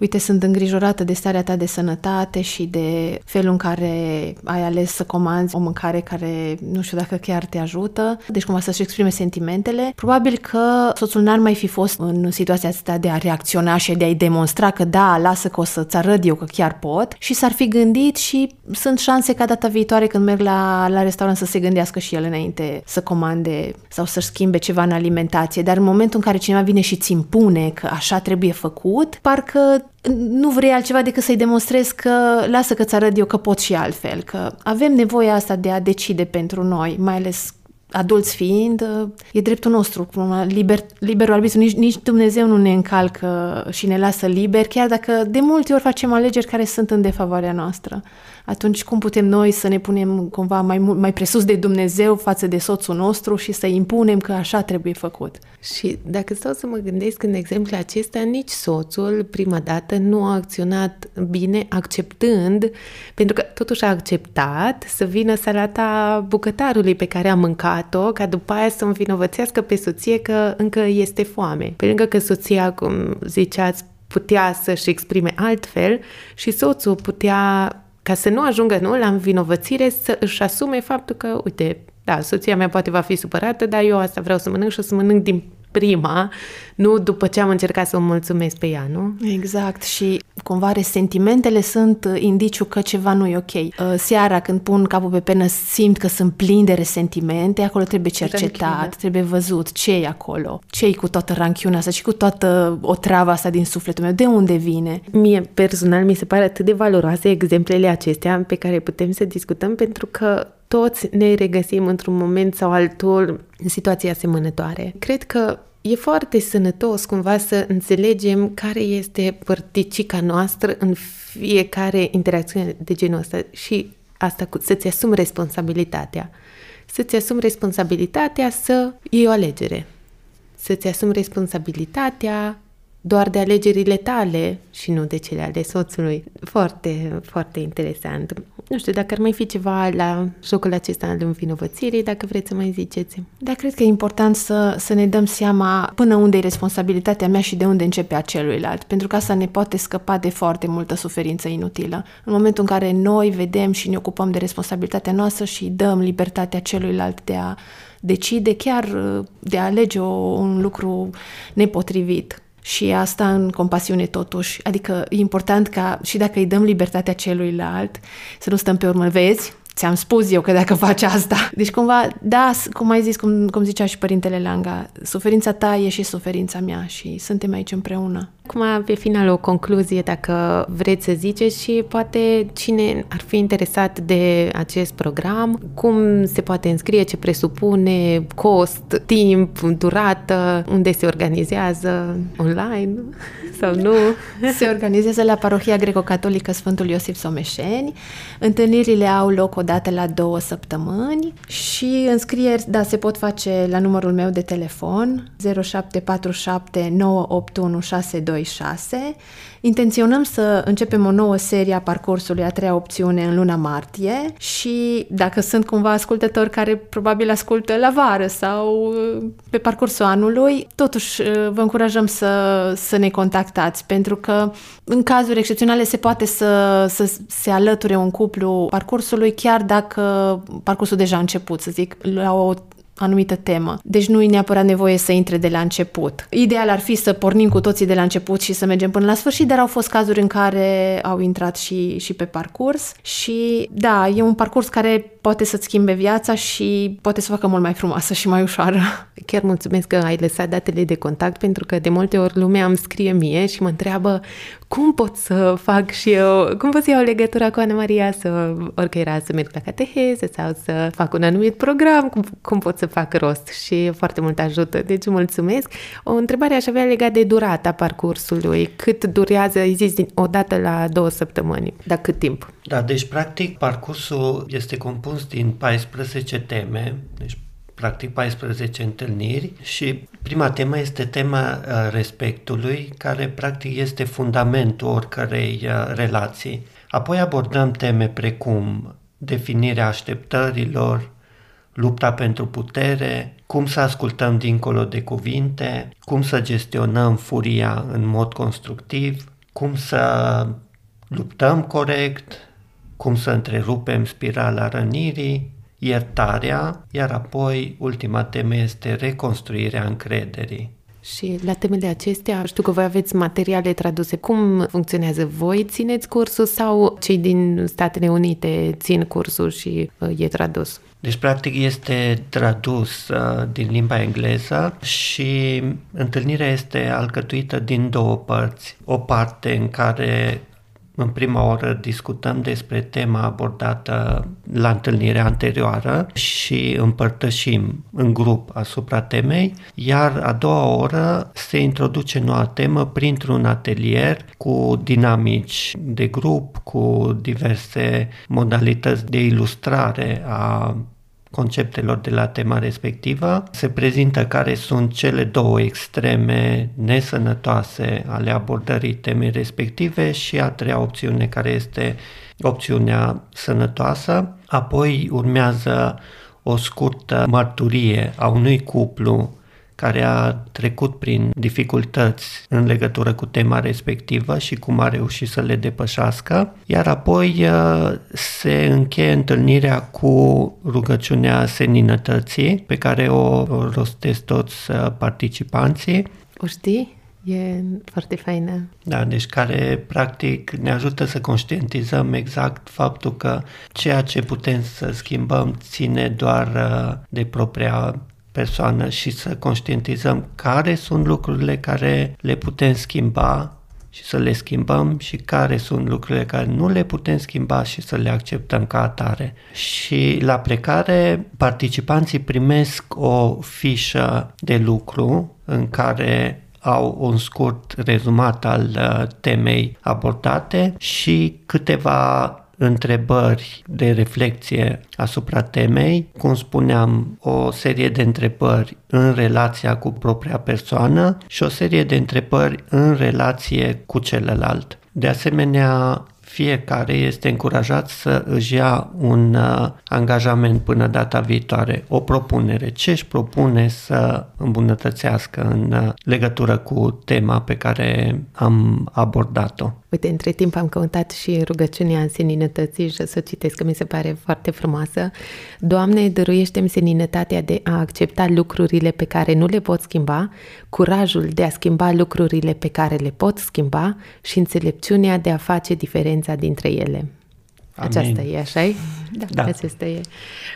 uite, sunt îngrijorată de starea ta de sănătate și de felul în care ai ales să comanzi o mâncare care nu știu dacă chiar te ajută, deci cumva să-și exprime sentimentele. Probabil că soțul n-ar mai fi fost în situația asta de a reacționa și de a-i demonstra că da, lasă că o să-ți arăt eu că chiar pot și s-ar fi gândit și sunt șanse ca data viitoare când merg la, la restaurant să se gândească și el înainte să comande sau să-și schimbe ceva în alimentație, dar în momentul în care cineva vine și ți impune că așa trebuie făcut, parcă nu vrei altceva decât să-i demonstrezi că lasă că ți arăt eu că pot și altfel, că avem nevoia asta de a decide pentru noi, mai ales adulți fiind, e dreptul nostru. Liber, liberul arbitru, nici, nici Dumnezeu nu ne încalcă și ne lasă liber, chiar dacă de multe ori facem alegeri care sunt în defavoarea noastră atunci cum putem noi să ne punem cumva mai, mai presus de Dumnezeu față de soțul nostru și să impunem că așa trebuie făcut? Și dacă stau să mă gândesc în exemplu acesta, nici soțul prima dată nu a acționat bine acceptând, pentru că totuși a acceptat să vină salata bucătarului pe care a mâncat-o, ca după aia să învinovățească pe soție că încă este foame. Pe lângă că soția, cum ziceați, putea să-și exprime altfel și soțul putea ca să nu ajungă nu la învinovățire, să își asume faptul că, uite, da, soția mea poate va fi supărată, dar eu asta vreau să mănânc și o să mănânc din prima, nu după ce am încercat să o mulțumesc pe ea, nu? Exact și cumva resentimentele sunt uh, indiciu că ceva nu e ok. Uh, seara când pun capul pe penă simt că sunt plin de resentimente, acolo trebuie cercetat, Ranchiune. trebuie văzut ce e acolo, ce e cu toată ranchiunea asta și cu toată o travă asta din sufletul meu, de unde vine. Mie personal mi se pare atât de valoroase exemplele acestea pe care putem să discutăm pentru că toți ne regăsim într-un moment sau altul în situații asemănătoare. Cred că e foarte sănătos cumva să înțelegem care este părticica noastră în fiecare interacțiune de genul ăsta și asta cu să-ți asumi responsabilitatea. Să-ți asumi responsabilitatea să iei o alegere. Să-ți asumi responsabilitatea doar de alegerile tale și nu de cele ale soțului. Foarte, foarte interesant. Nu știu, dacă ar mai fi ceva la jocul acesta al învinovățirii, dacă vreți să mai ziceți. Da, cred că e important să, să ne dăm seama până unde e responsabilitatea mea și de unde începe a celuilalt, pentru că asta ne poate scăpa de foarte multă suferință inutilă. În momentul în care noi vedem și ne ocupăm de responsabilitatea noastră și dăm libertatea celuilalt de a decide, chiar de a alege o, un lucru nepotrivit și asta în compasiune totuși. Adică e important ca și dacă îi dăm libertatea celuilalt, să nu stăm pe urmă, vezi, ți-am spus eu că dacă faci asta. Deci cumva, da, cum ai zis, cum, cum zicea și părintele Langa, suferința ta e și suferința mea și suntem aici împreună. Acum, pe final, o concluzie, dacă vreți să ziceți și poate cine ar fi interesat de acest program, cum se poate înscrie, ce presupune, cost, timp, durată, unde se organizează, online sau nu? *laughs* Se organizează la Parohia Greco-Catolică Sfântul Iosif Someșeni. Întâlnirile au loc o dată la două săptămâni și înscrieri, da, se pot face la numărul meu de telefon 0747 981 62 6. Intenționăm să începem o nouă serie a parcursului, a treia opțiune, în luna martie și dacă sunt cumva ascultători care probabil ascultă la vară sau uh, pe parcursul anului, totuși uh, vă încurajăm să, să ne contactați pentru că în cazuri excepționale se poate să, să se alăture un cuplu parcursului chiar dacă parcursul deja a început, să zic, la o anumită temă. Deci nu e neapărat nevoie să intre de la început. Ideal ar fi să pornim cu toții de la început și să mergem până la sfârșit, dar au fost cazuri în care au intrat și, și pe parcurs și da, e un parcurs care poate să-ți schimbe viața și poate să facă mult mai frumoasă și mai ușoară. Chiar mulțumesc că ai lăsat datele de contact pentru că de multe ori lumea îmi scrie mie și mă întreabă cum pot să fac și eu, cum pot să iau legătura cu Ana Maria să, orică era să merg la cateheze sau să fac un anumit program, cum, cum pot să fac rost și foarte mult ajută. Deci mulțumesc. O întrebare aș avea legat de durata parcursului. Cât durează, ai zis, din, o dată la două săptămâni? Da, cât timp? Da, deci practic parcursul este compus din 14 teme, deci practic 14 întâlniri și prima temă este tema uh, respectului, care practic este fundamentul oricărei uh, relații. Apoi abordăm teme precum definirea așteptărilor, lupta pentru putere, cum să ascultăm dincolo de cuvinte, cum să gestionăm furia în mod constructiv, cum să luptăm corect, cum să întrerupem spirala rănirii, iertarea, iar apoi ultima temă este reconstruirea încrederii. Și la temele acestea, știu că voi aveți materiale traduse. Cum funcționează? Voi țineți cursul sau cei din Statele Unite țin cursul și uh, e tradus? Deci, practic, este tradus uh, din limba engleză și întâlnirea este alcătuită din două părți. O parte în care În prima oră discutăm despre tema abordată la întâlnirea anterioară și împărtășim în grup asupra temei, iar a doua oră se introduce noua temă printr-un atelier cu dinamici de grup, cu diverse modalități de ilustrare a conceptelor de la tema respectivă, se prezintă care sunt cele două extreme nesănătoase ale abordării temei respective și a treia opțiune care este opțiunea sănătoasă. Apoi urmează o scurtă mărturie a unui cuplu care a trecut prin dificultăți în legătură cu tema respectivă și cum a reușit să le depășească, iar apoi uh, se încheie întâlnirea cu rugăciunea seninătății pe care o rostesc toți uh, participanții. O știi? E foarte faină. Da, deci care practic ne ajută să conștientizăm exact faptul că ceea ce putem să schimbăm ține doar uh, de propria persoană și să conștientizăm care sunt lucrurile care le putem schimba și să le schimbăm și care sunt lucrurile care nu le putem schimba și să le acceptăm ca atare. Și la plecare, participanții primesc o fișă de lucru în care au un scurt rezumat al uh, temei abordate și câteva întrebări de reflexie asupra temei, cum spuneam, o serie de întrebări în relația cu propria persoană și o serie de întrebări în relație cu celălalt. De asemenea, fiecare este încurajat să își ia un uh, angajament până data viitoare, o propunere, ce își propune să îmbunătățească în uh, legătură cu tema pe care am abordat-o. Uite, între timp am căutat și rugăciunea seninătății și să o citesc, că mi se pare foarte frumoasă. Doamne, dăruiește-mi seninătatea de a accepta lucrurile pe care nu le pot schimba, curajul de a schimba lucrurile pe care le pot schimba și înțelepciunea de a face diferența dintre ele. Amin. Aceasta e, așa -i? Da, da, aceasta e.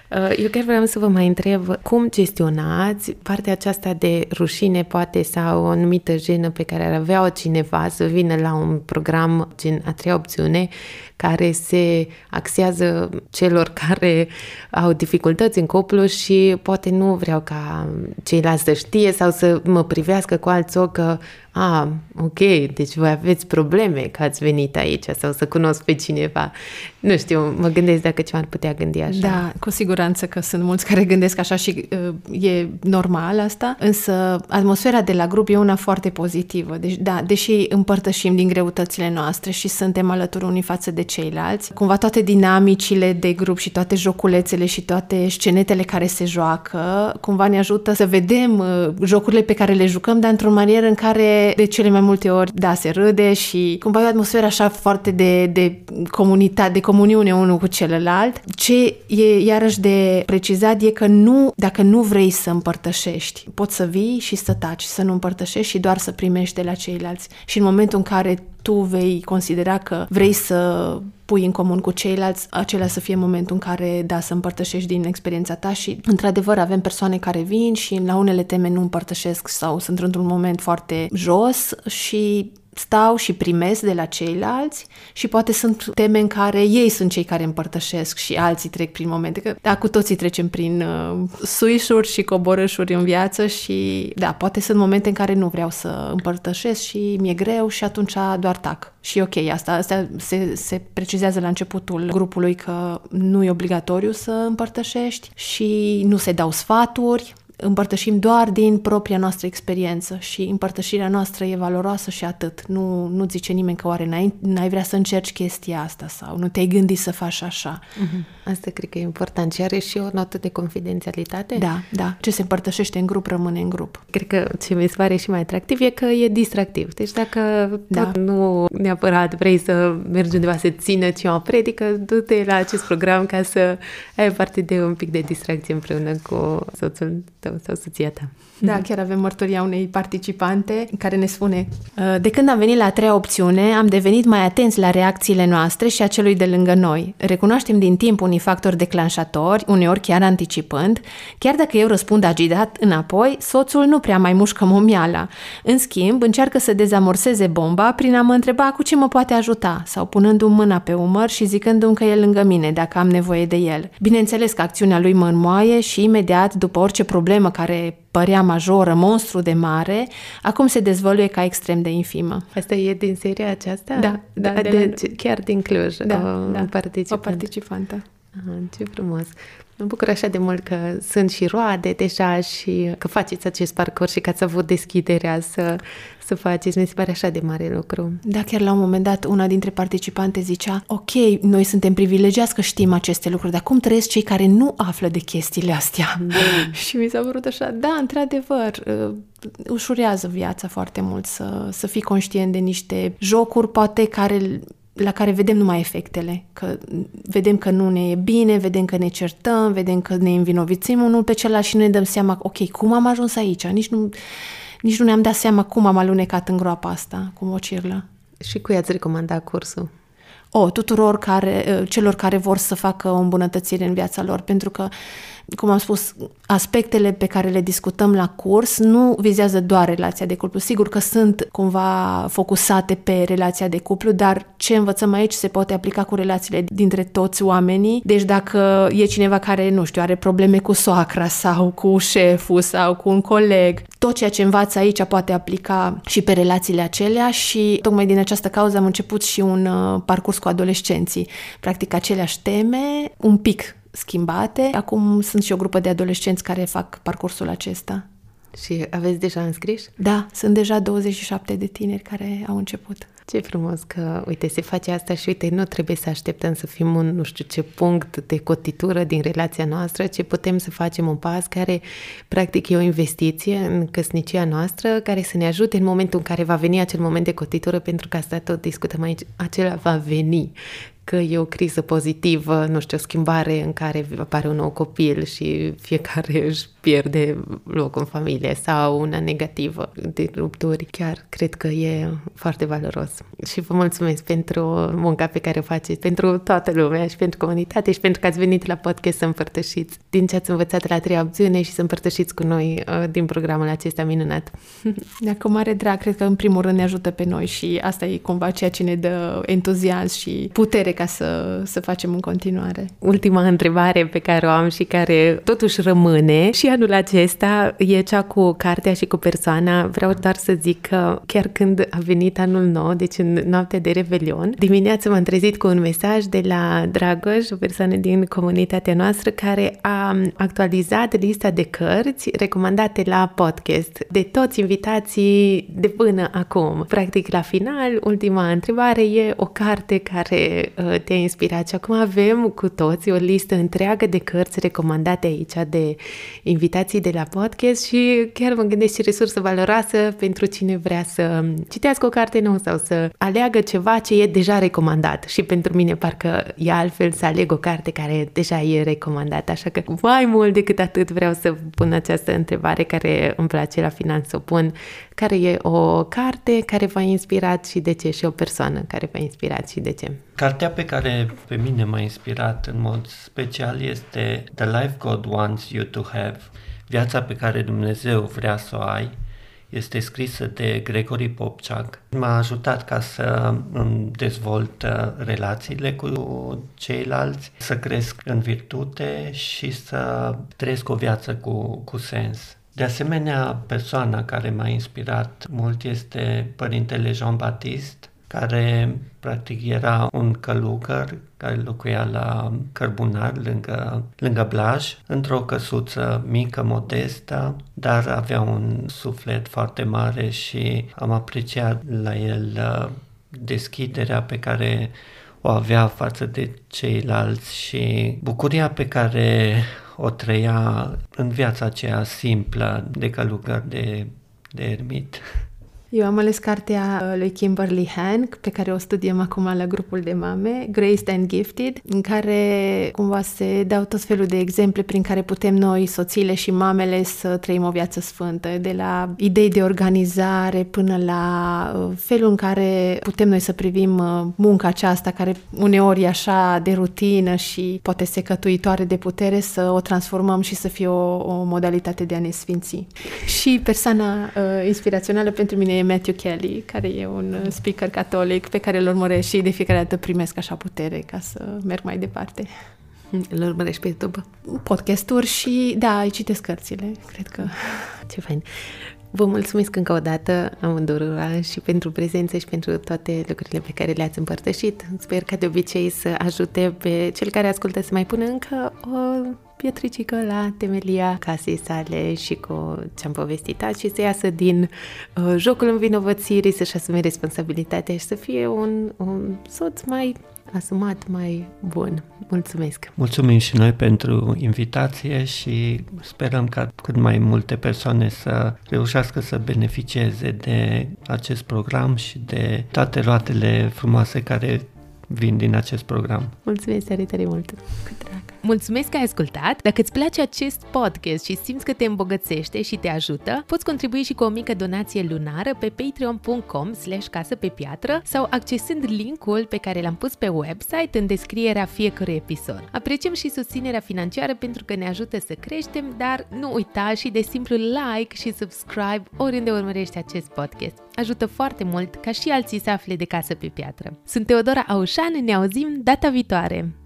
Uh, eu chiar vreau să vă mai întreb cum gestionați partea aceasta de rușine, poate, sau o anumită jenă pe care ar avea-o cineva să vină la un program gen a treia opțiune, care se axează celor *laughs* care au dificultăți în cuplu și poate nu vreau ca ceilalți să știe sau să mă privească cu alți ochi că a, ok, deci voi aveți probleme că ați venit aici sau să cunosc pe cineva. Nu știu, mă gândesc dacă ceva ar putea gândi așa. Da, cu siguranță că sunt mulți care gândesc așa și uh, e normal asta, însă atmosfera de la grup e una foarte pozitivă. Deci, da, deși împărtășim din greutățile noastre și suntem alături unii față de ceilalți, cumva toate dinamicile de grup și toate joculețele și toate scenetele care se joacă, cumva ne ajută să vedem uh, jocurile pe care le jucăm, dar într-o manieră în care de cele mai multe ori, da, se râde și cumva e o atmosferă așa foarte de, de comunitate, de comuniune unul cu celălalt. Ce e iarăși de precizat e că nu, dacă nu vrei să împărtășești, poți să vii și să taci, să nu împărtășești și doar să primești de la ceilalți. Și în momentul în care tu vei considera că vrei să pui în comun cu ceilalți, acela să fie momentul în care, da, să împărtășești din experiența ta și, într-adevăr, avem persoane care vin și la unele teme nu împărtășesc sau sunt într-un moment foarte jos și stau și primesc de la ceilalți și poate sunt teme în care ei sunt cei care împărtășesc și alții trec prin momente. Că, da, cu toții trecem prin uh, suișuri și coborâșuri în viață și, da, poate sunt momente în care nu vreau să împărtășesc și mi-e greu și atunci doar tac. Și ok, asta, asta se, se precizează la începutul grupului că nu e obligatoriu să împărtășești și nu se dau sfaturi, împărtășim doar din propria noastră experiență și împărtășirea noastră e valoroasă și atât. Nu, nu zice nimeni că oare n-ai, n-ai vrea să încerci chestia asta sau nu te-ai gândit să faci așa. Uh-huh. Asta cred că e important și are și o notă de confidențialitate. Da, da. Ce se împărtășește în grup rămâne în grup. Cred că ce mi se pare și mai atractiv e că e distractiv. Deci dacă da. nu neapărat vrei să mergi undeva să țină ceva predică, du-te la acest program ca să ai parte de un pic de distracție împreună cu soțul tău sau soția ta. Da, chiar avem mărturia unei participante care ne spune "Uh, De când am venit la a treia opțiune, am devenit mai atenți la reacțiile noastre și a celui de lângă noi. Recunoaștem din timp unii factori declanșatori, uneori chiar anticipând. Chiar dacă eu răspund agitat înapoi, soțul nu prea mai mușcă momiala. În schimb, încearcă să dezamorseze bomba prin a mă întreba cu ce mă poate ajuta sau punându-mi mâna pe umăr și zicându-mi că e lângă mine dacă am nevoie de el. Bineînțeles că acțiunea lui mă înmoaie și imediat, după orice problemă care părea majoră, monstru de mare, acum se dezvăluie ca extrem de infimă. Asta e din seria aceasta? Da, da, de, de de, la- chiar din Cluj, Da, o, da, un participant. O participantă. Aha, ce frumos! Mă bucur așa de mult că sunt și roade deja și că faceți acest parcurs și că ați avut deschiderea să, să faceți. Mi se pare așa de mare lucru. Da, chiar la un moment dat una dintre participante zicea Ok, noi suntem privilegiați că știm aceste lucruri, dar cum trăiesc cei care nu află de chestiile astea? *laughs* și mi s-a părut așa, da, într-adevăr, uh, ușurează viața foarte mult să, să fii conștient de niște jocuri, poate care la care vedem numai efectele, că vedem că nu ne e bine, vedem că ne certăm, vedem că ne învinovițim unul pe celălalt și nu ne dăm seama, ok, cum am ajuns aici? Nici nu, nici nu ne-am dat seama cum am alunecat în groapa asta, cum o cirlă. Și cui ați recomandat cursul? O, tuturor care, celor care vor să facă o îmbunătățire în viața lor, pentru că, cum am spus, aspectele pe care le discutăm la curs nu vizează doar relația de cuplu. Sigur că sunt cumva focusate pe relația de cuplu, dar ce învățăm aici se poate aplica cu relațiile dintre toți oamenii. Deci dacă e cineva care, nu știu, are probleme cu soacra sau cu șeful sau cu un coleg, tot ceea ce învață aici poate aplica și pe relațiile acelea și tocmai din această cauză am început și un uh, parcurs cu adolescenții. Practic aceleași teme, un pic schimbate. Acum sunt și o grupă de adolescenți care fac parcursul acesta. Și aveți deja înscriși? Da, sunt deja 27 de tineri care au început. Ce frumos că, uite, se face asta și, uite, nu trebuie să așteptăm să fim un, nu știu ce punct de cotitură din relația noastră, ci putem să facem un pas care, practic, e o investiție în căsnicia noastră, care să ne ajute în momentul în care va veni acel moment de cotitură, pentru că asta tot discutăm aici, acela va veni că e o criză pozitivă, nu știu, o schimbare în care apare un nou copil și fiecare își pierde locul în familie sau una negativă de rupturi. Chiar cred că e foarte valoros. Și vă mulțumesc pentru munca pe care o faceți, pentru toată lumea și pentru comunitate și pentru că ați venit la podcast să împărtășiți din ce ați învățat la treia opțiune și să împărtășiți cu noi uh, din programul acesta minunat. Da, cu mare drag, cred că în primul rând ne ajută pe noi și asta e cumva ceea ce ne dă entuziasm și putere ca să, să facem în continuare. Ultima întrebare pe care o am și care totuși rămâne și anul acesta e cea cu cartea și cu persoana. Vreau doar să zic că chiar când a venit anul nou, deci în noaptea de Revelion, dimineața m-am trezit cu un mesaj de la Dragoș, o persoană din comunitatea noastră, care a actualizat lista de cărți recomandate la podcast de toți invitații de până acum. Practic, la final, ultima întrebare e o carte care uh, te-a inspirat și acum avem cu toți o listă întreagă de cărți recomandate aici de invitații de la podcast și chiar mă gândesc și resursă valoroasă pentru cine vrea să citească o carte nouă sau să aleagă ceva ce e deja recomandat. Și pentru mine parcă e altfel să aleg o carte care deja e recomandată, așa că mai mult decât atât vreau să pun această întrebare care îmi place la final să o pun, care e o carte care v-a inspirat și de ce și o persoană care v-a inspirat și de ce. Cartea pe care pe mine m-a inspirat în mod special este The Life God Wants You to Have, viața pe care Dumnezeu vrea să o ai, este scrisă de Gregory Popchak. M-a ajutat ca să îmi dezvolt uh, relațiile cu ceilalți, să cresc în virtute și să trăiesc o viață cu, cu sens. De asemenea, persoana care m-a inspirat mult este Părintele Jean-Baptiste, care practic era un călugăr care locuia la Cărbunar, lângă, lângă Blaj, într-o căsuță mică, modestă, dar avea un suflet foarte mare și am apreciat la el uh, deschiderea pe care o avea față de ceilalți și bucuria pe care o trăia în viața aceea simplă de călugăr, de, de ermit. Eu am ales cartea uh, lui Kimberly Hank, pe care o studiem acum la grupul de mame, Graced and Gifted, în care cumva se dau tot felul de exemple prin care putem noi, soțiile și mamele, să trăim o viață sfântă, de la idei de organizare până la uh, felul în care putem noi să privim uh, munca aceasta, care uneori e așa de rutină și poate secătuitoare de putere, să o transformăm și să fie o, o modalitate de a ne sfinți. Și persoana uh, inspirațională pentru mine e Matthew Kelly, care e un uh, speaker catolic pe care îl urmăresc și de fiecare dată primesc așa putere ca să merg mai departe. Îl urmărești pe YouTube? Podcasturi și, da, îi citesc cărțile, cred că. Ce fain! Vă mulțumesc încă o dată amândurora și pentru prezență și pentru toate lucrurile pe care le-ați împărtășit. Sper că de obicei să ajute pe cel care ascultă să mai pună încă o pietricică la temelia casei sale și cu ce-am povestit azi și să iasă din uh, jocul învinovățirii, să-și asume responsabilitatea și să fie un, un soț mai asumat, mai bun. Mulțumesc! Mulțumim și noi pentru invitație și sperăm ca cât mai multe persoane să reușească să beneficieze de acest program și de toate roatele frumoase care vin din acest program. Mulțumesc tare, tare mult! Cu drag! Mulțumesc că ai ascultat! Dacă îți place acest podcast și simți că te îmbogățește și te ajută, poți contribui și cu o mică donație lunară pe patreon.com slash casă pe piatră sau accesând linkul pe care l-am pus pe website în descrierea fiecărui episod. Apreciem și susținerea financiară pentru că ne ajută să creștem, dar nu uita și de simplu like și subscribe oriunde urmărești acest podcast. Ajută foarte mult ca și alții să afle de casă pe piatră. Sunt Teodora Aușan, ne auzim data viitoare!